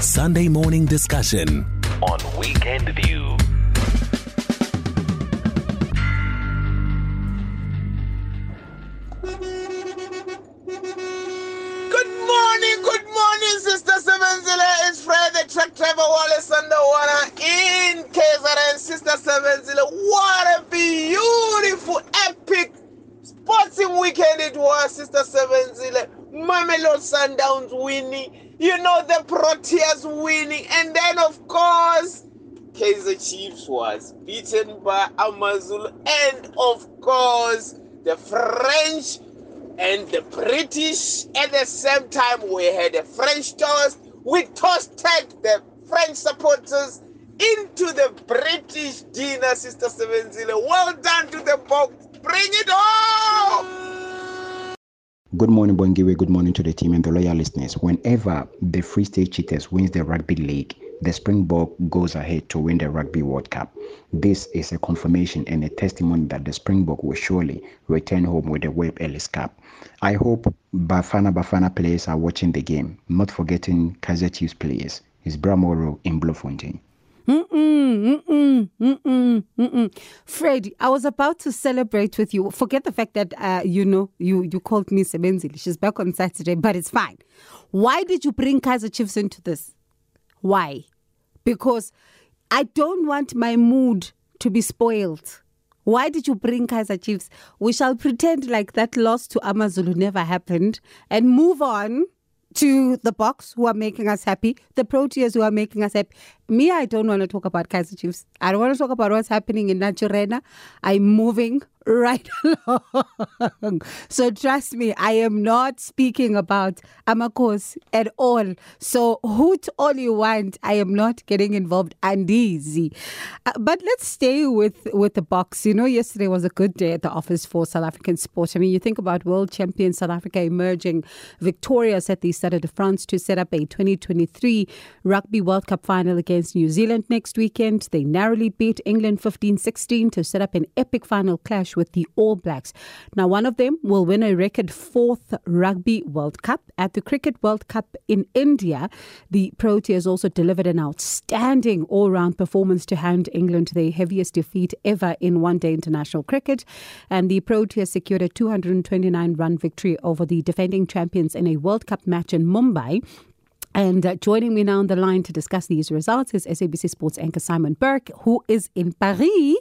Sunday morning discussion on Weekend View. Good morning, good morning, Sister Sevenzile. It's Fred, the Wallace Underwater in KZN. Sister Sevenzile, what a beautiful, sporting weekend it was, Sister Seven Sevenzile. Mamelodi Sundowns winning, you know, the Proteas winning, and then, of course, Kaizer Chiefs was beaten by Amazulu, and of course, the French and the British at the same time we had a French toast. We toasted the French supporters into the British dinner, Sister Sevenzile. Well done to the Boks. Bring it home! Good morning, Bongiwe. Good morning to the team and the loyal listeners. Whenever the Free State Cheetahs wins the rugby league, the Springbok goes ahead to win the Rugby World Cup. This is a confirmation and a testimony that the Springbok will surely return home with the Webb Ellis Cup. I hope Bafana Bafana players are watching the game, not forgetting Kaizer Chiefs players. It's Bramoro in Bloemfontein. Mm-mm, mm-mm, mm-mm, mm-mm. Fred, I was about to celebrate with you. Forget the fact that uh, you know you you called me Sebenzili. She's back on Saturday, but it's fine. Why did you bring Kaizer Chiefs into this? Why? Because I don't want my mood to be spoiled. Why did you bring Kaizer Chiefs? We shall pretend like that loss to Amazulu never happened and move on to the Boks who are making us happy, the Proteas who are making us happy. Me, I don't want to talk about Kaizer Chiefs. I don't want to talk about what's happening in Naturena. I'm moving right along. So trust me, I am not speaking about Amakos at all. So hoot all you want. I am not getting involved and easy. Uh, but let's stay with, with the Boks. You know, yesterday was a good day at the office for South African sport. I mean, you think about world champion South Africa emerging victorious at the Stade de France to set up a 2023 Rugby World Cup final against New Zealand next weekend. They narrowly beat England 15 16 to set up an epic final clash with the All Blacks. Now, one of them will win a record fourth Rugby World Cup. At the Cricket World Cup in India, the Proteas also delivered an outstanding all round performance to hand England their heaviest defeat ever in one day international cricket. And the Proteas secured a 229 run victory over the defending champions in a World Cup match in Mumbai. And uh, joining me now on the line to discuss these results is SABC Sports anchor Simon Burke, who is in Paris,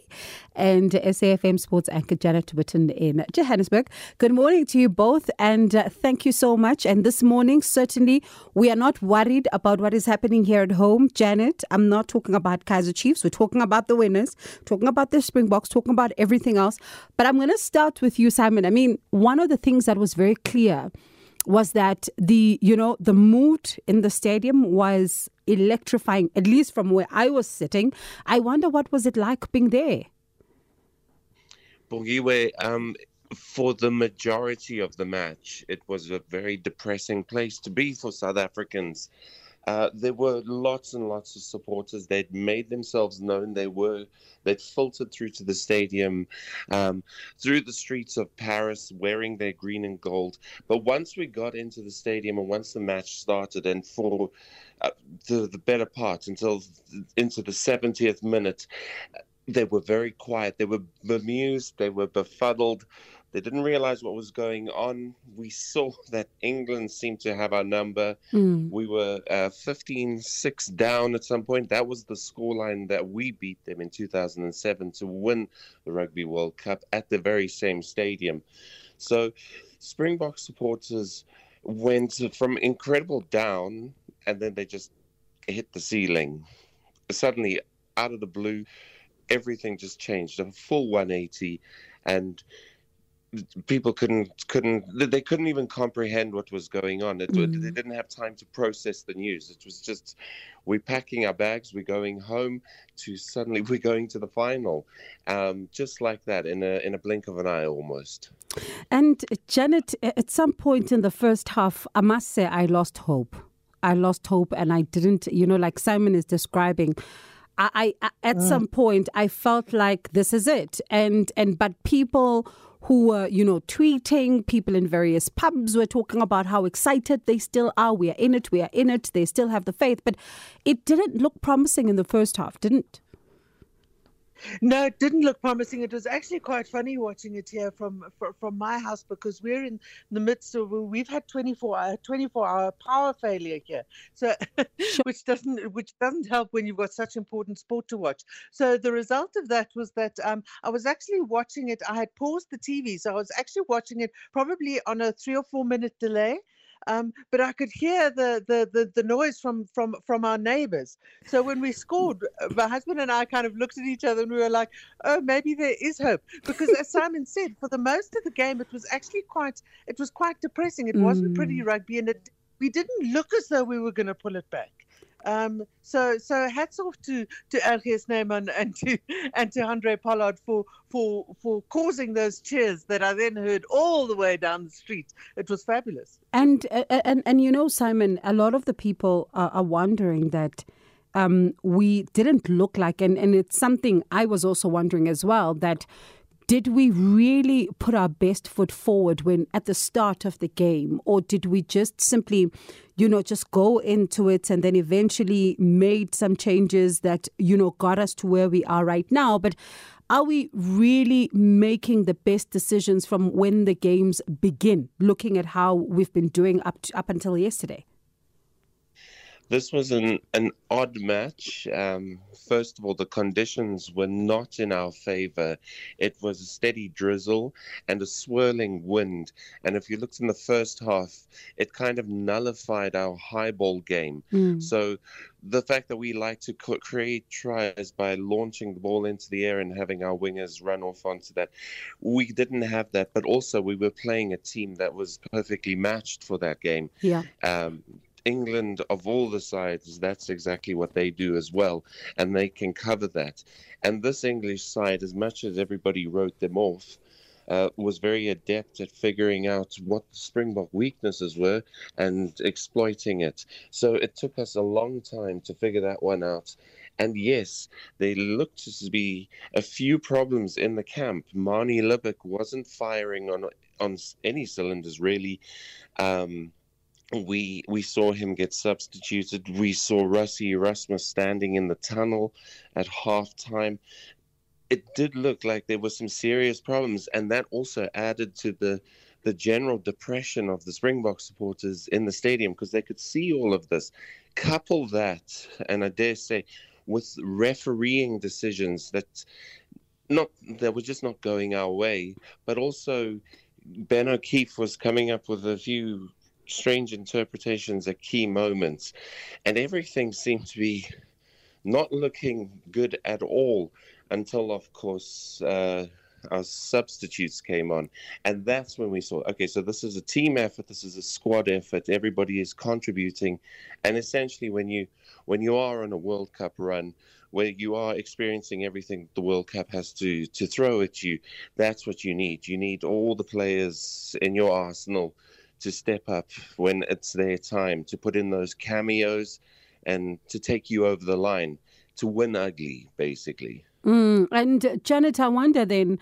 and SAFM Sports anchor Janet Whitton in Johannesburg. Good morning to you both, and uh, thank you so much. And this morning, certainly, we are not worried about what is happening here at home. Janet, I'm not talking about Kaizer Chiefs. We're talking about the winners, talking about the Springboks, talking about everything else. But I'm going to start with you, Simon. I mean, one of the things that was very clear was that the you know the mood in the stadium was electrifying at least from where i was sitting i wonder what was it like being there Bongiwe, um, for the majority of the match, it was a very depressing place to be for South Africans. Uh, there were lots and lots of supporters. They'd made themselves known. They were they'd filtered through to the stadium, um, through the streets of Paris, wearing their green and gold. But once we got into the stadium and once the match started, and for uh, the the better part until into the 70th minute, they were very quiet. They were bemused. They were befuddled. They didn't realize what was going on. We saw that England seemed to have our number. Mm. We were uh, 15 6 down at some point. That was the scoreline that we beat them in 2007 to win the Rugby World Cup at the very same stadium. So, Springbok supporters went from incredible down and then they just hit the ceiling. Suddenly, out of the blue, everything just changed a full 180 and people couldn't couldn't they couldn't even comprehend what was going on. It, Mm. they didn't have time to process the news. It was just we're packing our bags we're going home to suddenly we're going to the final. Um, just like that in a in a blink of an eye almost. And janet at some point in the first half i must say i lost hope. I lost hope and i didn't you know like simon is describing I, I at some point I felt like this is it, and and but people who were, you know, tweeting. People in various pubs were talking about how excited they still are. We are in it. We are in it. They still have the faith. But it didn't look promising in the first half, didn't? No, it didn't look promising. It was actually quite funny watching it here from from my house because we're in the midst of we've had 24 hour 24 hour power failure here. So which doesn't which doesn't help when you've got such important sport to watch. So the result of that was that um, I was actually watching it. I had paused the TV, so I was actually watching it probably on a 3 or 4 minute delay. Um, but I could hear the, the, the, the, noise from, from, from our neighbors. So when we scored, uh, my husband and I kind of looked at each other and we were like, oh, maybe there is hope. Because as Simon said, for the most of the game, it was actually quite, it was quite depressing. It mm. wasn't pretty mm. rugby and it, we didn't look as though we were going to pull it back. Um, so so hats off to to RG Snyman and to and to Handré Pollard for for for causing those cheers that I then heard all the way down the street. It was fabulous. And uh, and and you know, Simon, a lot of the people are, are wondering that. Um, we didn't look like, and, and it's something I was also wondering as well, that did we really put our best foot forward when at the start of the game or did we just simply you know just go into it and then eventually made some changes that you know got us to where we are right now? But are we really making the best decisions from when the games begin looking at how we've been doing up to, up until yesterday this was an, an odd match. Um, first of all, the conditions were not in our favor. It was a steady drizzle and a swirling wind. And if you looked in the first half, it kind of nullified our high ball game. Mm. So the fact that we like to create tries by launching the ball into the air and having our wingers run off onto that, we didn't have that. But also, we were playing a team that was perfectly matched for that game. Yeah. Um, England, of all the sides, that's exactly what they do as well, and they can cover that. And this English side, as much as everybody wrote them off, uh, was very adept at figuring out what the Springbok weaknesses were and exploiting it. So it took us a long time to figure that one out. And yes, there looked to be a few problems in the camp. Manie Libbok wasn't firing on on any cylinders really. Um, we we saw him get substituted. We saw Rassie Erasmus standing in the tunnel at halftime. It did look like there were some serious problems, and that also added to the the general depression of the Springbok supporters in the stadium because they could see all of this. Couple that, and I dare say, with refereeing decisions that not that were just not going our way, but also Ben O'Keeffe was coming up with a few strange interpretations at key moments, and everything seemed to be not looking good at all until, of course, uh, our substitutes came on, and that's when we saw okay, so this is a team effort, this is a squad effort, everybody is contributing, and essentially, when you when you are on a World Cup run, where you are experiencing everything the World Cup has to to throw at you, that's what you need. You need all the players in your arsenal to step up when it's their time, to put in those cameos and to take you over the line, to win ugly, basically. Mm, and uh, Janet, I wonder then,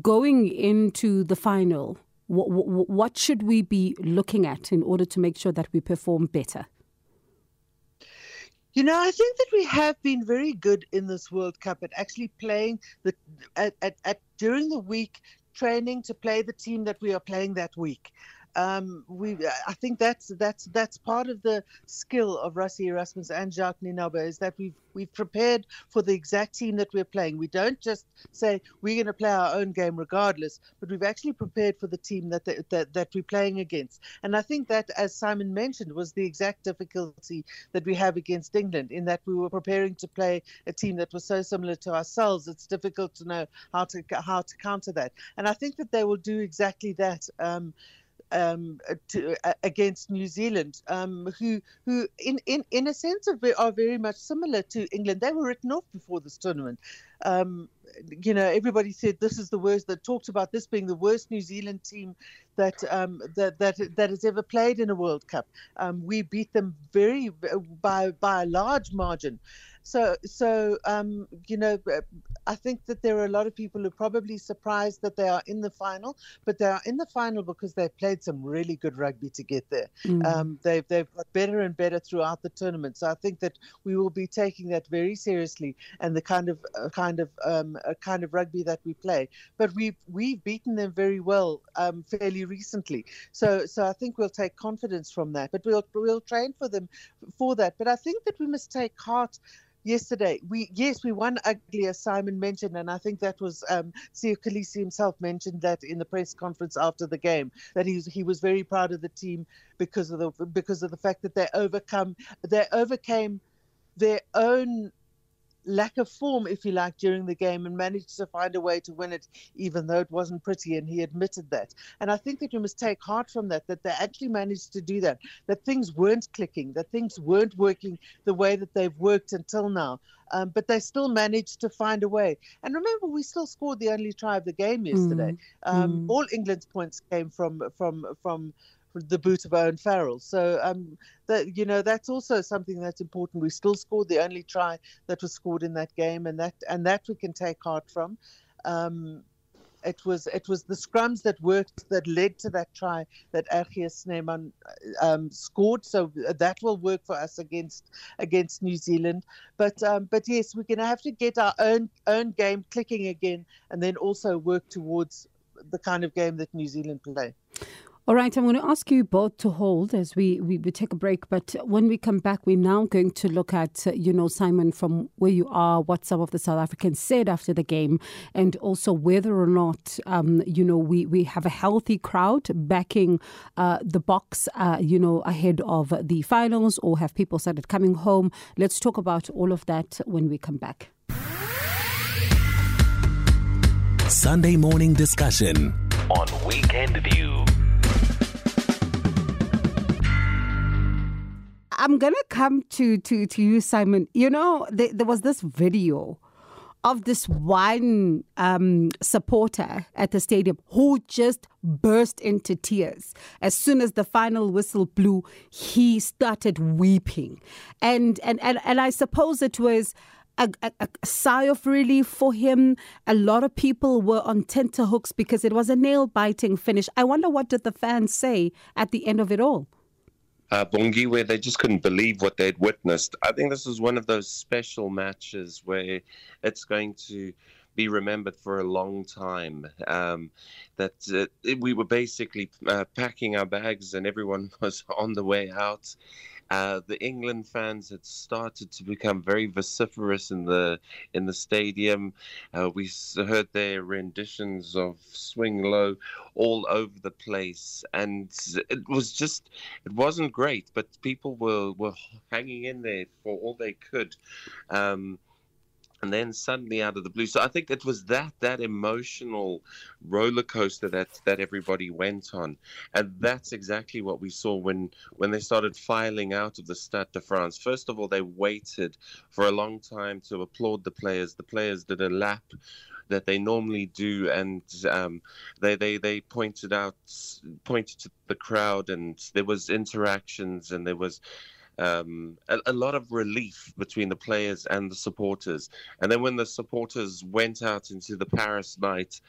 going into the final, what, what, what should we be looking at in order to make sure that we perform better? You know, I think that we have been very good in this World Cup at actually playing the at, at, at during the week training to play the team that we are playing that week um, we I think that's that's that's part of the skill of Rassie Erasmus and Jacques Nienaber is that we've we've prepared for the exact team that we're playing. We don't just say we're going to play our own game regardless, but we've actually prepared for the team that the, that that we're playing against. And I think that, as Simon mentioned, was the exact difficulty that we have against England in that we were preparing to play a team that was so similar to ourselves. It's difficult to know how to how to counter that. And I think that they will do exactly that. Um, um, to, uh, against New Zealand, um, who who in, in, in a sense are, are very much similar to England. They were written off before this tournament. Um, you know, everybody said this is the worst. That talked about this being the worst New Zealand team that um, that that that has ever played in a World Cup. Um, we beat them very by by a large margin, So, so um, you know, I think that there are a lot of people who are probably surprised that they are in the final, but they are in the final because they've played some really good rugby to get there. Mm. Um, they've they've got better and better throughout the tournament. So I think that we will be taking that very seriously and the kind of uh, kind of um, a kind of rugby that we play. But we've we've beaten them very well um, fairly recently. So so I think we'll take confidence from that. But we'll we'll train for them for that. But I think that we must take heart yesterday. We yes, we won ugly, as Simon mentioned, and I think that was um, Siya Kolisi himself mentioned that in the press conference after the game that he was, he was very proud of the team because of the because of the fact that they overcome they overcame their own lack of form, if you like, during the game and managed to find a way to win it, even though it wasn't pretty. And he admitted that. And I think that we must take heart from that, that they actually managed to do that, that things weren't clicking, that things weren't working the way that they've worked until now. Um, but they still managed to find a way. And remember, we still scored the only try of the game yesterday. Mm. Um, mm. All England's points came from from from the boot of Owen Farrell. So um, that you know that's also something that's important. We still scored the only try that was scored in that game, and that and that we can take heart from. Um, it was it was the scrums that worked that led to that try that RG Snyman um, scored. So that will work for us against against New Zealand. But um, but yes, we're going to have to get our own own game clicking again, and then also work towards the kind of game that New Zealand play. All right, I'm going to ask you both to hold as we, we, we, take a break. But when we come back, we're now going to look at, you know, Simon, from where you are, what some of the South Africans said after the game, and also whether or not, um, you know, we, we have a healthy crowd backing uh, the Boks, uh, you know, ahead of the finals, or have people started coming home. Let's talk about all of that when we come back. Sunday morning discussion on Weekend View. I'm gonna come to to to you, Simon. You know, there, there was this video of this one um, supporter at the stadium who just burst into tears. As soon as the final whistle blew, he started weeping. And and and, and I suppose it was a, a, a, sigh of relief for him. A lot of people were on tenterhooks because it was a nail biting finish. I wonder what did the fans say at the end of it all? Uh, Bongi, where they just couldn't believe what they'd witnessed. I think this is one of those special matches where it's going to be remembered for a long time. Um, that uh, we were basically uh, packing our bags and everyone was on the way out. Uh, the England fans had started to become very vociferous in the in the stadium. Uh, we heard their renditions of "Swing Low" all over the place, and it was just it wasn't great. But people were were hanging in there for all they could. Um, and then suddenly out of the blue. So I think it was that that emotional roller coaster that that everybody went on, and that's exactly what we saw when when they started filing out of the Stade de France. First of all, they waited for a long time to applaud the players. The players did a lap that they normally do, and um, they, they they pointed out pointed to the crowd, and there was interactions, and there was um, a, a, lot of relief between the players and the supporters. And then when the supporters went out into the Paris night,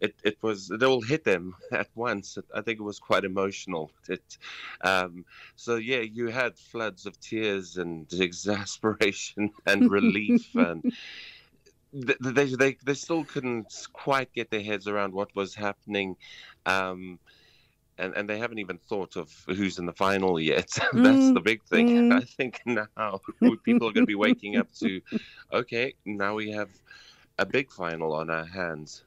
it, it was it all hit them at once. I think it was quite emotional. It, um, so yeah, you had floods of tears and exasperation and relief and. They, they they still couldn't quite get their heads around what was happening. Um, and, and they haven't even thought of who's in the final yet. That's mm, the big thing. Mm. I think now people are going to be waking up to, okay, now we have a big final on our hands.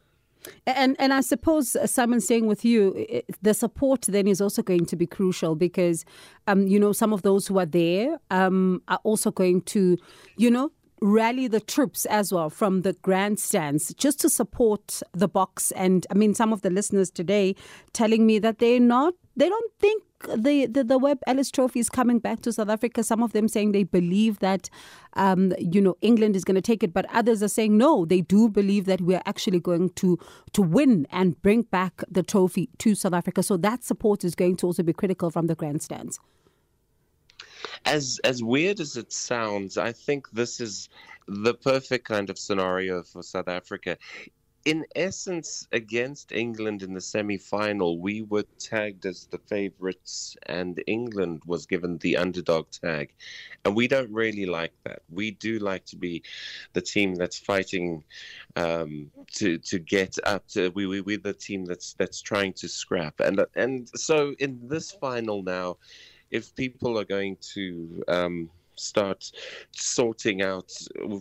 And and I suppose uh, Simon saying with you, the support then is also going to be crucial because, um, you know, some of those who are there um, are also going to, you know, rally the troops as well from the grandstands just to support the Boks. And I mean, some of the listeners today telling me that they're not, they don't think the, the, the Webb Ellis Trophy is coming back to South Africa. Some of them saying they believe that, um, you know, England is going to take it, but others are saying no, they do believe that we are actually going to to win and bring back the trophy to South Africa. So that support is going to also be critical from the grandstands. As as weird as it sounds, I think this is the perfect kind of scenario for South Africa in essence, against England in the semi final, we were tagged as the favourites, and England was given the underdog tag. And we don't really like that. We do like to be the team that's fighting um, to to get up to. We, we, we're the team that's that's trying to scrap. And, and so in this final now, if people are going to. Um, start sorting out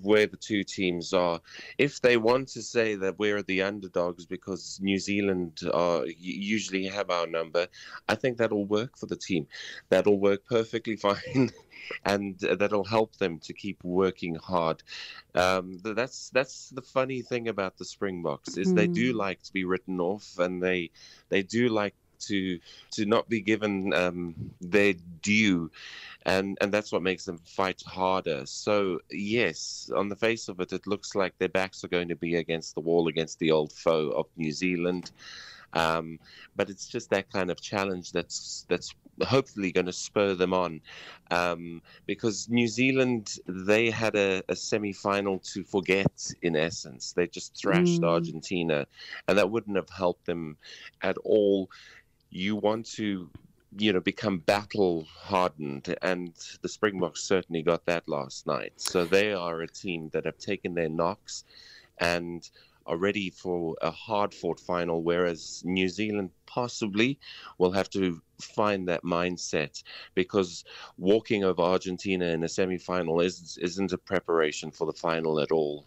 where the two teams are. If they want to say that we're the underdogs because New Zealand are, usually have our number, I think that'll work for the team. That'll work perfectly fine. and that'll help them to keep working hard. Um, that's that's the funny thing about the Springboks is mm. they do hmm. like to be written off, and they they do like to to not be given um, their due, and and that's what makes them fight harder. So yes, on the face of it, it looks like their backs are going to be against the wall against the old foe of New Zealand. Um, but it's just that kind of challenge that's that's hopefully going to spur them on, um, because New Zealand they had a, a semi-final to forget in essence. They just thrashed mm. Argentina, and that wouldn't have helped them at all you want to you know become battle hardened and the springboks certainly got that last night. So they are a team that have taken their knocks and are ready for a hard fought final, whereas New Zealand possibly will have to find that mindset because walking over Argentina in a semi final is, isn't a preparation for the final at all.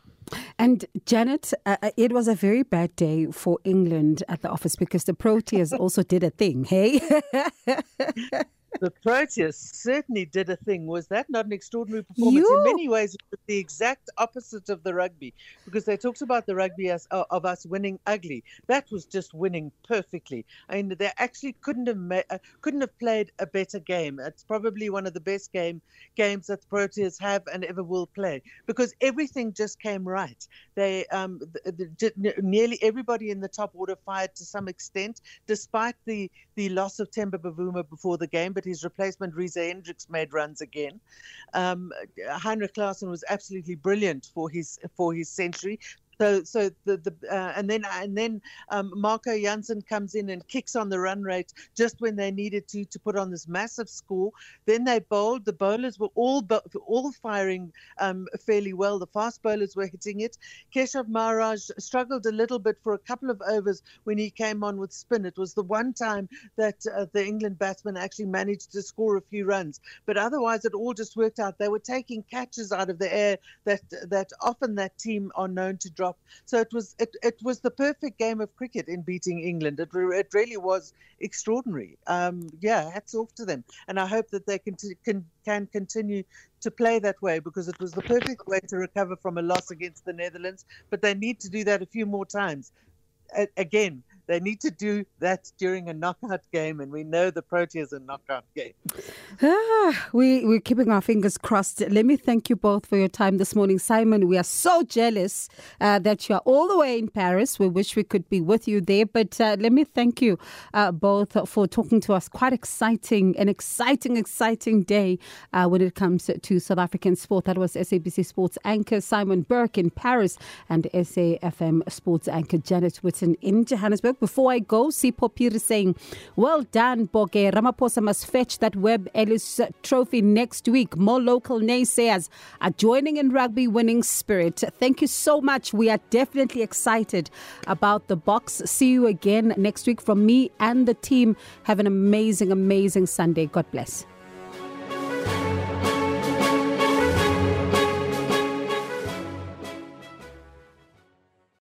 And Janet, uh, uh it was a very bad day for England at the office because the Proteas also did a thing, hey? the Proteas certainly did a thing. Was that not an extraordinary performance? You... In many ways, it was the exact opposite of the rugby because they talked about the rugby as uh, of us winning ugly. That was just winning perfectly. I mean, they actually couldn't have ma- uh, couldn't have played a better game. It's probably one of the best game games that the Proteas have and ever will play because everything just came right. They um, the, the, nearly everybody in the top order fired to some extent, despite the the loss of Temba Bavuma before the game, but his replacement, Reza Hendricks, made runs again. Um, Heinrich Klaasen was absolutely brilliant for his for his century. So, so the the uh, and then and then um, Marco Jansen comes in and kicks on the run rate just when they needed to to put on this massive score. Then they bowled. The bowlers were all all firing um, fairly well. The fast bowlers were hitting it. Keshav Maharaj struggled a little bit for a couple of overs when he came on with spin. It was the one time that uh, the England batsman actually managed to score a few runs, but otherwise it all just worked out. They were taking catches out of the air that that often that team are known to drop drop. So it was it, it was the perfect game of cricket in beating England. It, it really was extraordinary. Um, yeah, hats off to them, and I hope that they can, can can continue to play that way because it was the perfect way to recover from a loss against the Netherlands. But they need to do that a few more times. A- again, they need to do that during a knockout game, and we know the Proteas a knockout game. Ah, we, we're keeping our fingers crossed. Let me thank you both for your time this morning. Simon, we are so jealous uh, that you are all the way in Paris. We wish we could be with you there, but uh, let me thank you uh, both for talking to us. Quite exciting, an exciting, exciting day uh, when it comes to South African sport. That was SABC Sports anchor Simon Burke in Paris and SAFM Sports anchor Janet Whitton in Johannesburg. Before I go, Sipho Phiri saying, Well done, Bokke. Ramaphosa must fetch that Webb Ellis trophy next week. More local naysayers are joining in rugby winning spirit. Thank you so much. We are definitely excited about the Boks. See you again next week from me and the team. Have an amazing, amazing Sunday. God bless.